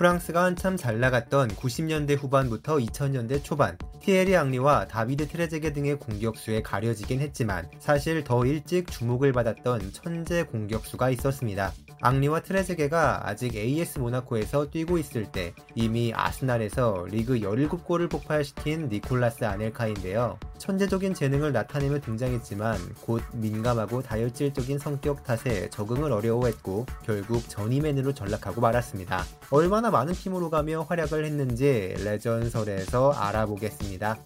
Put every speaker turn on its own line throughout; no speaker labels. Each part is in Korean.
프랑스가 한참 잘 나갔던 90년대 후반부터 2000년대 초반 티에리 앙리와 다비드 트레제게 등의 공격수에 가려지긴 했지만 사실 더 일찍 주목을 받았던 천재 공격수가 있었습니다. 앙리와 트레제게가 아직 AS 모나코에서 뛰고 있을 때 이미 아스날에서 리그 17골을 폭발시킨 니콜라스 아넬카인데요. 천재적인 재능을 나타내며 등장했지만 곧 민감하고 다혈질적인 성격 탓에 적응을 어려워했고 결국 전임맨으로 전락하고 말았습니다. 얼마나 많은 팀으로 가며 활약을 했는지 레전설에서 알아보겠습니다.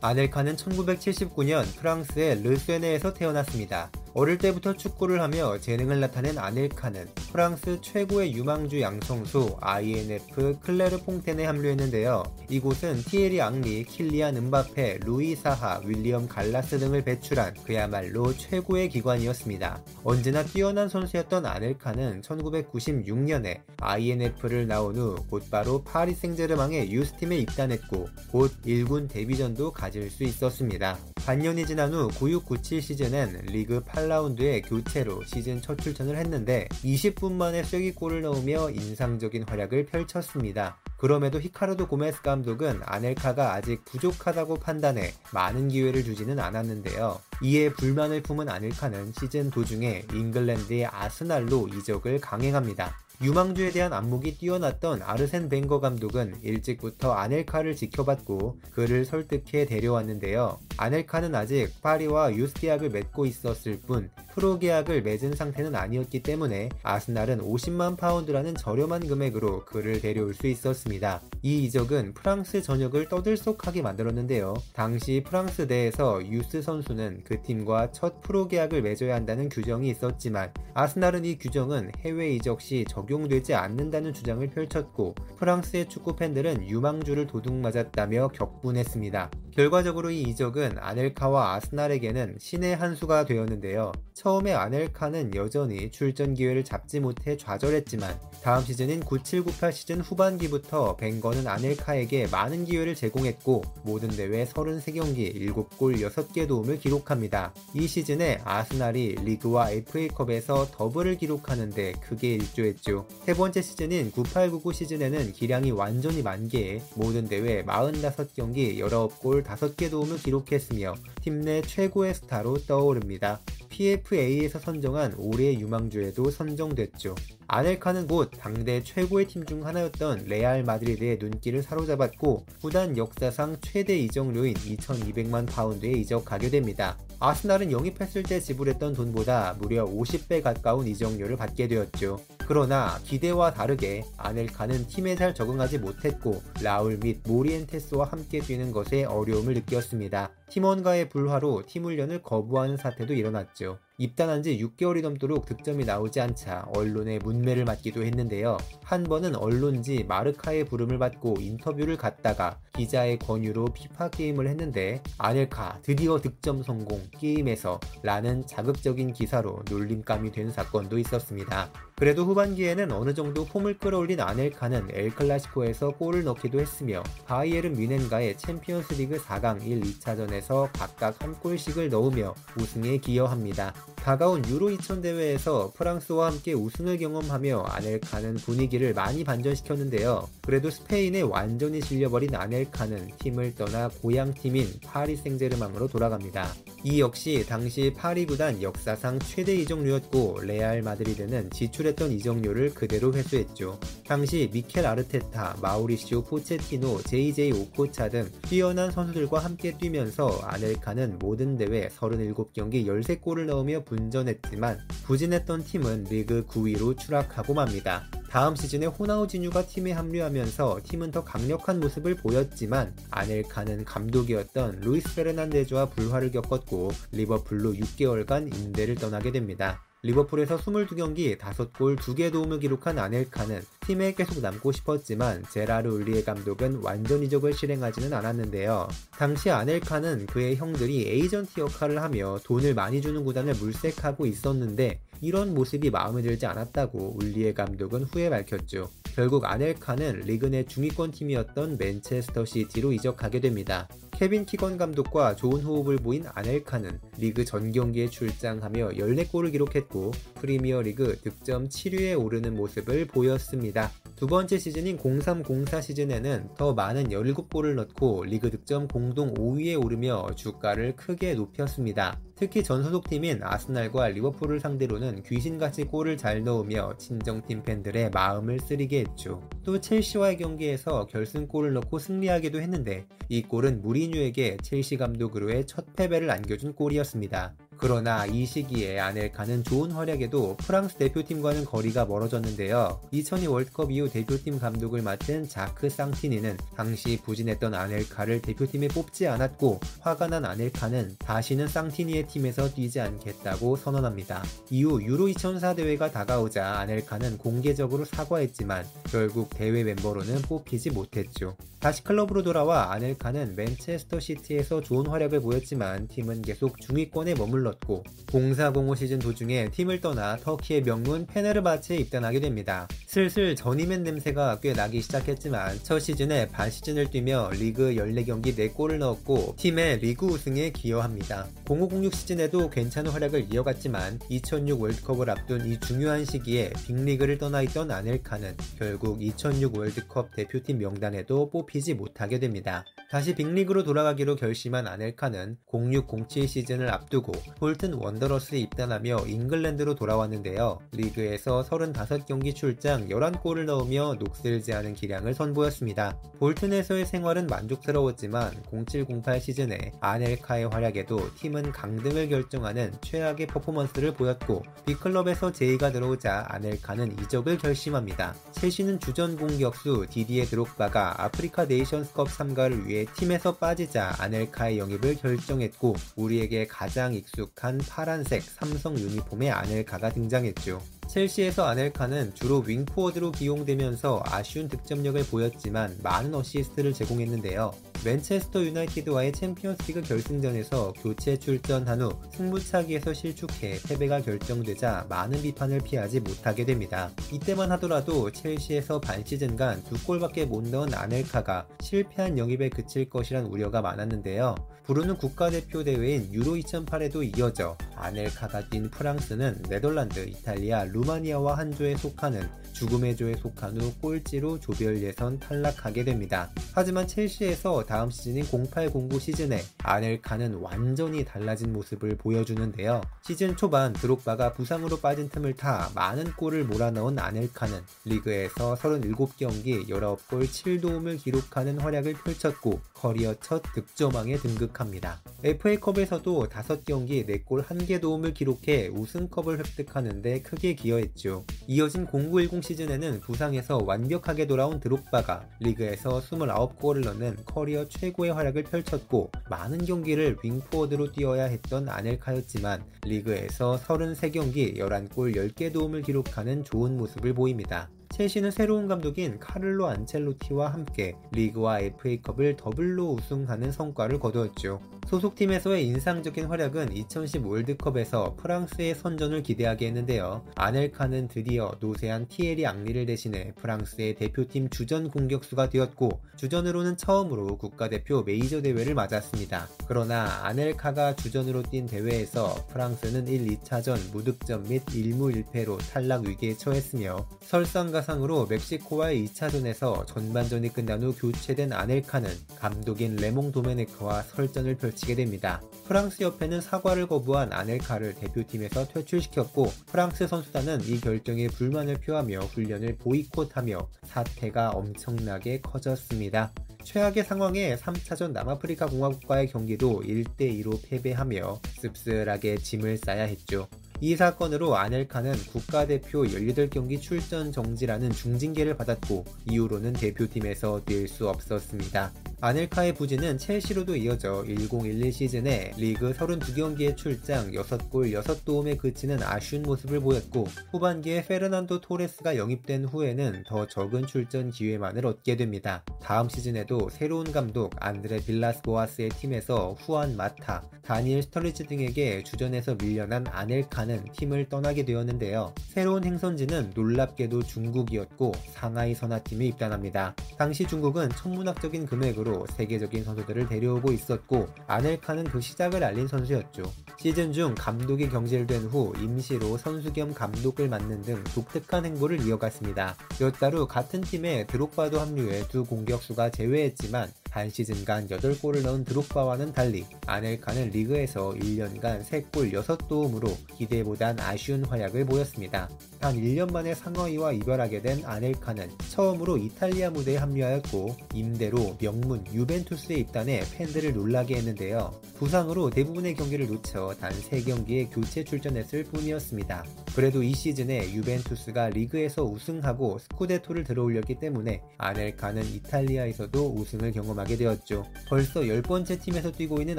아넬카는 1979년 프랑스의 르셰네에서 태어났습니다. 어릴 때부터 축구를 하며 재능을 나타낸 아넬카는 프랑스 최고의 유망주 양성소 INF 클레르 퐁텐에 합류했는데요. 이곳은 티에리 앙리, 킬리안 음바페, 루이 사하, 윌리엄 갈라스 등을 배출한 그야말로 최고의 기관이었습니다. 언제나 뛰어난 선수였던 아넬카는 1996년에 INF를 나온 후 곧바로 파리 생제르망의 유스팀에 입단했고 곧 1군 데뷔전도 가질 수 있었습니다. 반년이 지난 후 96-97 시즌엔 리그 8라운드에 교체로 시즌 첫 출전을 했는데 20분 만에 쐐기골을 넣으며 인상적인 활약을 펼쳤습니다. 그럼에도 히카르도 고메스 감독은 아넬카가 아직 부족하다고 판단해 많은 기회를 주지는 않았는데요. 이에 불만을 품은 아넬카는 시즌 도중에 잉글랜드의 아스날로 이적을 강행합니다. 유망주에 대한 안목이 뛰어났던 아르센 벵거 감독은 일찍부터 아넬카를 지켜봤고 그를 설득해 데려왔는데요. 아넬카는 아직 파리와 유스 계약을 맺고 있었을 뿐 프로 계약을 맺은 상태는 아니었기 때문에 아스날은 50만 파운드라는 저렴한 금액으로 그를 데려올 수 있었습니다. 이 이적은 프랑스 전역을 떠들썩하게 만들었는데요. 당시 프랑스 내에서 유스 선수는 그 팀과 첫 프로 계약을 맺어야 한다는 규정이 있었지만 아스날은 이 규정은 해외 이적 시 적용되지 않는다는 주장을 펼쳤고 프랑스의 축구 팬들은 유망주를 도둑맞았다며 격분했습니다. 결과적으로 이 이적은 아넬카와 아스날에게는 신의 한 수가 되었는데요. 처음에 아넬카는 여전히 출전 기회를 잡지 못해 좌절했지만 다음 시즌인 97-98 시즌 후반기부터 벵거는 아넬카에게 많은 기회를 제공했고 모든 대회 33경기 7골 6개 도움을 기록합니다. 이 시즌에 아스날이 리그와 FA컵에서 더블을 기록하는데 크게 일조했죠. 세 번째 시즌인 98-99 시즌에는 기량이 완전히 만개해 모든 대회 45경기 19골 5개 도움을 기록 했으며 팀 내 최고의 스타로 떠오릅니다. PFA에서 선정한 올해의 유망주에도 선정됐죠. 아넬카는 곧 당대 최고의 팀 중 하나였던 레알 마드리드의 눈길을 사로잡았고 구단 역사상 최대 이적료인 2200만 파운드에 이적하게 됩니다. 아스날은 영입했을 때 지불했던 돈보다 무려 50배 가까운 이적료를 받게 되었죠. 그러나 기대와 다르게 아넬카는 팀에 잘 적응하지 못했고 라울 및 모리엔테스와 함께 뛰는 것에 어려움을 느꼈습니다. 팀원과의 불화로 팀 훈련을 거부하는 사태도 일어났죠. 입단한 지 6개월이 넘도록 득점이 나오지 않자 언론의 문매를 맞기도 했는데요. 한 번은 언론지 마르카의 부름을 받고 인터뷰를 갔다가 기자의 권유로 피파 게임을 했는데 아넬카 드디어 득점 성공 게임에서 라는 자극적인 기사로 놀림감이 된 사건도 있었습니다. 그래도 후반기에는 어느 정도 폼을 끌어올린 아넬카는 엘클라시코에서 골을 넣기도 했으며 바이에른 뮌헨과의 챔피언스 리그 4강 1, 2차전에서 각각 한 골씩을 넣으며 우승에 기여합니다. 다가온 유로 2000 대회에서 프랑스와 함께 우승을 경험하며 아넬카는 분위기를 많이 반전시켰는데요. 그래도 스페인에 완전히 질려버린 아넬카는 팀을 떠나 고향팀인 파리 생제르망으로 돌아갑니다. 이 역시 당시 파리 구단 역사상 최대 이적료였고 레알 마드리드는 지출했던 이적료를 그대로 회수했죠. 당시 미켈 아르테타, 마우리시오 포체티노, JJ 오코차 등 뛰어난 선수들과 함께 뛰면서 아넬카는 모든 대회 37경기 13골을 넣으며 분전했지만 부진했던 팀은 리그 9위로 추락하고 맙니다. 다음 시즌에 호나우지뉴가 팀에 합류하면서 팀은 더 강력한 모습을 보였지만 아넬카는 감독이었던 루이스 페르난데즈와 불화를 겪었고 리버풀로 6개월간 임대를 떠나게 됩니다. 리버풀에서 22경기 5골 2개 도움을 기록한 아넬카는 팀에 계속 남고 싶었지만 제라르 울리에 감독은 완전 이적을 실행하지는 않았는데요. 당시 아넬카는 그의 형들이 에이전트 역할을 하며 돈을 많이 주는 구단을 물색하고 있었는데 이런 모습이 마음에 들지 않았다고 울리에 감독은 후에 밝혔죠. 결국 아넬카는 리그 내 중위권 팀이었던 맨체스터 시티로 이적하게 됩니다. 케빈 키건 감독과 좋은 호흡을 보인 아넬카는 리그 전 경기에 출장하며 14골을 기록했고 프리미어 리그 득점 7위에 오르는 모습을 보였습니다. 했습니다. 두 번째 시즌인 0304 시즌에는 더 많은 17골을 넣고 리그 득점 공동 5위에 오르며 주가를 크게 높였습니다. 특히 전 소속팀인 아스날과 리버풀을 상대로는 귀신같이 골을 잘 넣으며 친정팀 팬들의 마음을 쓰리게 했죠. 또 첼시와의 경기에서 결승골을 넣고 승리하기도 했는데 이 골은 무리뉴에게 첼시 감독으로의 첫 패배를 안겨준 골이었습니다. 그러나 이 시기에 아넬카는 좋은 활약에도 프랑스 대표팀과는 거리가 멀어졌는데요. 2002 월드컵 이후 대표팀 감독을 맡은 자크 쌍티니는 당시 부진했던 아넬카를 대표팀에 뽑지 않았고 화가 난 아넬카는 다시는 쌍티니의 팀에서 뛰지 않겠다고 선언합니다. 이후 유로 2004 대회가 다가오자 아넬카는 공개적으로 사과했지만 결국 대회 멤버로는 뽑히지 못했죠. 다시 클럽으로 돌아와 아넬카는 맨체스터 시티에서 좋은 활약을 보였지만 팀은 계속 중위권에 머물 렀고 0405 시즌 도중에 팀을 떠나 터키의 명문 페네르바체에 입단하게 됩니다. 슬슬 전이맨 냄새가 꽤 나기 시작했지만 첫 시즌에 반 시즌을 뛰며 리그 14경기 4골을 넣었고 팀의 리그 우승에 기여합니다. 0506 시즌에도 괜찮은 활약을 이어갔지만 2006 월드컵을 앞둔 이 중요한 시기에 빅리그를 떠나 있던 아넬카는 결국 2006 월드컵 대표팀 명단에도 뽑히 잡히지 못하게 됩니다. 다시 빅리그로 돌아가기로 결심한 아넬카는 0607 시즌을 앞두고 볼튼 원더러스에 입단하며 잉글랜드로 돌아왔는데요. 리그에서 35경기 출장 11골을 넣으며 녹슬지 않은 기량을 선보였습니다. 볼튼에서의 생활은 만족스러웠지만 0708 시즌에 아넬카의 활약에도 팀은 강등을 결정하는 최악의 퍼포먼스를 보였고 빅클럽에서 제의가 들어오자 아넬카는 이적을 결심합니다. 첼시는 주전 공격수 디디에 드록바가 아프리카 네이션스컵 참가를 위해 팀에서 빠지자 아넬카의 영입을 결정했고 우리에게 가장 익숙한 파란색 삼성 유니폼의 아넬카가 등장했죠. 첼시에서 아넬카는 주로 윙포워드로 기용되면서 아쉬운 득점력을 보였지만 많은 어시스트를 제공했는데요. 맨체스터 유나이티드와의 챔피언스리그 결승전에서 교체 출전한 후 승부차기에서 실축해 패배가 결정되자 많은 비판을 피하지 못하게 됩니다. 이때만 하더라도 첼시에서 반 시즌간 두 골밖에 못 넣은 아넬카가 실패한 영입에 그칠 것이란 우려가 많았는데요. 불운은 국가대표 대회인 유로 2008에도 이어져 아넬카가 뛴 프랑스는 네덜란드, 이탈리아, 루마니아와 한 조에 속하는 죽음의 조에 속한 후 꼴찌로 조별 예선 탈락하게 됩니다. 하지만 첼시에서 다음 시즌인 0809 시즌에 아넬카는 완전히 달라진 모습을 보여주는데요. 시즌 초반 드록바가 부상으로 빠진 틈을 타 많은 골을 몰아넣은 아넬카는 리그에서 37경기 19골 7도움을 기록하는 활약을 펼쳤고 커리어 첫 득점왕에 등극합니다. FA컵에서도 5경기 4골 1개 도움을 기록해 우승컵을 획득하는데 크게 기여했죠. 이어진 0910 시즌에는 부상에서 완벽하게 돌아온 드록바가 리그에서 29골을 넣는 커리어 최고의 활약을 펼쳤고 많은 경기를 윙포워드로 뛰어야 했던 아넬카였지만 리그에서 33경기 11골 10개 도움을 기록하는 좋은 모습을 보입니다. 첼시는 새로운 감독인 카를로 안첼로티와 함께 리그와 FA컵을 더블로 우승하는 성과를 거두었죠. 소속팀에서의 인상적인 활약은 2010 월드컵에서 프랑스의 선전을 기대하게 했는데요. 아넬카는 드디어 노쇠한 티에리 앙리를 대신해 프랑스의 대표팀 주전 공격수가 되었고 주전으로는 처음으로 국가대표 메이저 대회를 맞았습니다. 그러나 아넬카가 주전으로 뛴 대회에서 프랑스는 1, 2차전 무득점 및 1무 1패로 탈락 위기에 처했으며 설상가상으로 멕시코와의 2차전에서 전반전이 끝난 후 교체된 아넬카는 감독인 레몽 도메네크와 설전을 펼 마치게 됩니다. 프랑스 협회는 사과를 거부한 아넬카를 대표팀에서 퇴출시켰고 프랑스 선수단은 이 결정에 불만을 표하며 훈련을 보이콧하며 사태가 엄청나게 커졌습니다. 최악의 상황에 3차전 남아프리카 공화국과의 경기도 1대2로 패배하며 씁쓸하게 짐을 싸야 했죠. 이 사건으로 아넬카는 국가대표 18경기 출전 정지라는 중징계를 받았고 이후로는 대표팀에서 뛸 수 없었습니다. 아넬카의 부진은 첼시로도 이어져 1011 시즌에 리그 32경기에 출장 6골 6도움에 그치는 아쉬운 모습을 보였고 후반기에 페르난도 토레스가 영입된 후에는 더 적은 출전 기회만을 얻게 됩니다. 다음 시즌에도 새로운 감독 안드레 빌라스 보아스의 팀에서 후안 마타, 다니엘 스터리지 등에게 주전에서 밀려난 아넬카는 팀을 떠나게 되었는데요. 새로운 행선지는 놀랍게도 중국이었고 상하이 선화팀에 입단합니다. 당시 중국은 천문학적인 금액으로 전략으로 세계적인 선수들을 데려오고 있었고 아넬카는 그 시작을 알린 선수였죠. 시즌 중 감독이 경질된 후 임시로 선수 겸 감독을 맡는 등 독특한 행보를 이어갔습니다. 몇 달 후 같은 팀에 드록바도 합류해 두 공격수가 제외했지만 한 시즌간 8골을 넣은 드록바와는 달리 아넬카는 리그에서 1년간 3골 6도움으로 기대보단 아쉬운 활약을 보였습니다. 단 1년 만에 상어이와 이별하게 된 아넬카는 처음으로 이탈리아 무대에 합류하였고 임대로 명문 유벤투스에 입단해 팬들을 놀라게 했는데요. 부상으로 대부분의 경기를 놓쳐 단 3경기에 교체 출전했을 뿐이었습니다. 그래도 이 시즌에 유벤투스가 리그에서 우승하고 스쿠데토를 들어올렸기 때문에 아넬카는 이탈리아에서도 우승을 경험하게 되었죠. 벌써 10번째 팀에서 뛰고 있는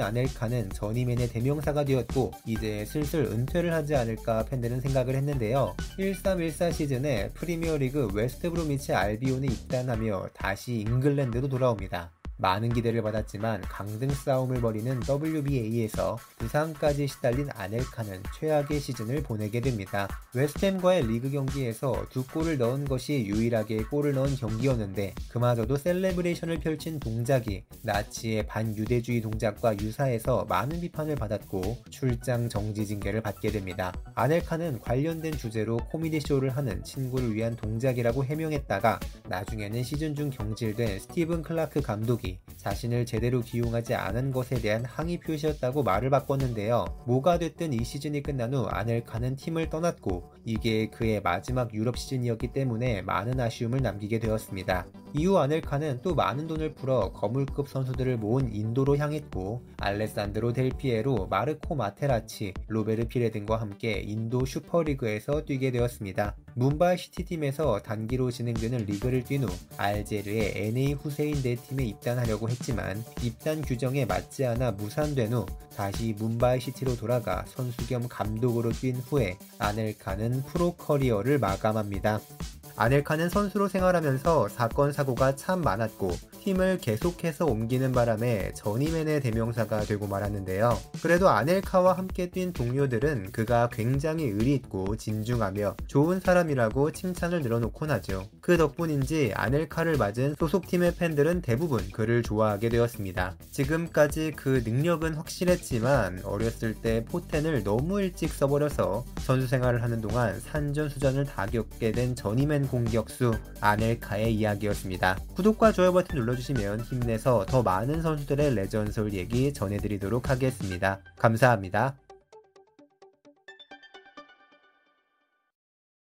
아넬카는 journeyman의 대명사가 되었고 이제 슬슬 은퇴를 하지 않을까 팬들은 생각을 했는데요. 1314 시즌에 프리미어리그 웨스트브로미치 알비온에 입단하며 다시 잉글랜드로 돌아옵니다. 많은 기대를 받았지만 강등 싸움을 벌이는 WBA에서 부상까지 시달린 아넬카는 최악의 시즌을 보내게 됩니다. 웨스트햄과의 리그 경기에서 두 골을 넣은 것이 유일하게 골을 넣은 경기였는데 그마저도 celebration을 펼친 동작이 나치의 반유대주의 동작과 유사해서 많은 비판을 받았고 출장 정지 징계를 받게 됩니다. 아넬카는 관련된 주제로 코미디 쇼를 하는 친구를 위한 동작이라고 해명했다가 나중에는 시즌 중 경질된 스티븐 클라크 감독이 자신을 제대로 기용하지 않은 것에 대한 항의 표시였다고 말을 바꿨는데요. 뭐가 됐든 이 시즌이 끝난 후 아넬카는 팀을 떠났고 이게 그의 마지막 유럽 시즌이었기 때문에 많은 아쉬움을 남기게 되었습니다. 이후 아넬카는 또 많은 돈을 풀어 거물급 선수들을 모은 인도로 향했고 알레산드로 델피에로, 마르코 마테라치, 로베르 피레 등과 함께 인도 슈퍼리그에서 뛰게 되었습니다. 뭄바이 시티팀에서 단기로 진행되는 리그를 뛴 후 알제리의 NA 후세인 데이 팀에 입단 하려고 했지만 입단 규정에 맞지 않아 무산된 후 다시 뭄바이 시티로 돌아가 선수 겸 감독으로 뛴 후에 아넬카는 프로 커리어를 마감합니다. 아넬카는 선수로 생활하면서 사건 사고가 참 많았고 팀을 계속해서 옮기는 바람에 전임맨의 대명사가 되고 말았는데요. 그래도 아넬카와 함께 뛴 동료들은 그가 굉장히 의리 있고 진중하며 좋은 사람이라고 칭찬을 늘어놓곤 하죠. 그 덕분인지 아넬카를 맞은 소속팀의 팬들은 대부분 그를 좋아하게 되었습니다. 지금까지 그 능력은 확실했지만 어렸을 때 포텐을 너무 일찍 써버려서 선수 생활을 하는 동안 산전수전을 다 겪게 된 전임맨 공격수 아넬카의 이야기였습니다. 구독과 좋아요 버튼 눌러주시면 힘내서 더 많은 선수들의 레전솔 얘기 전해드리도록 하겠습니다. 감사합니다.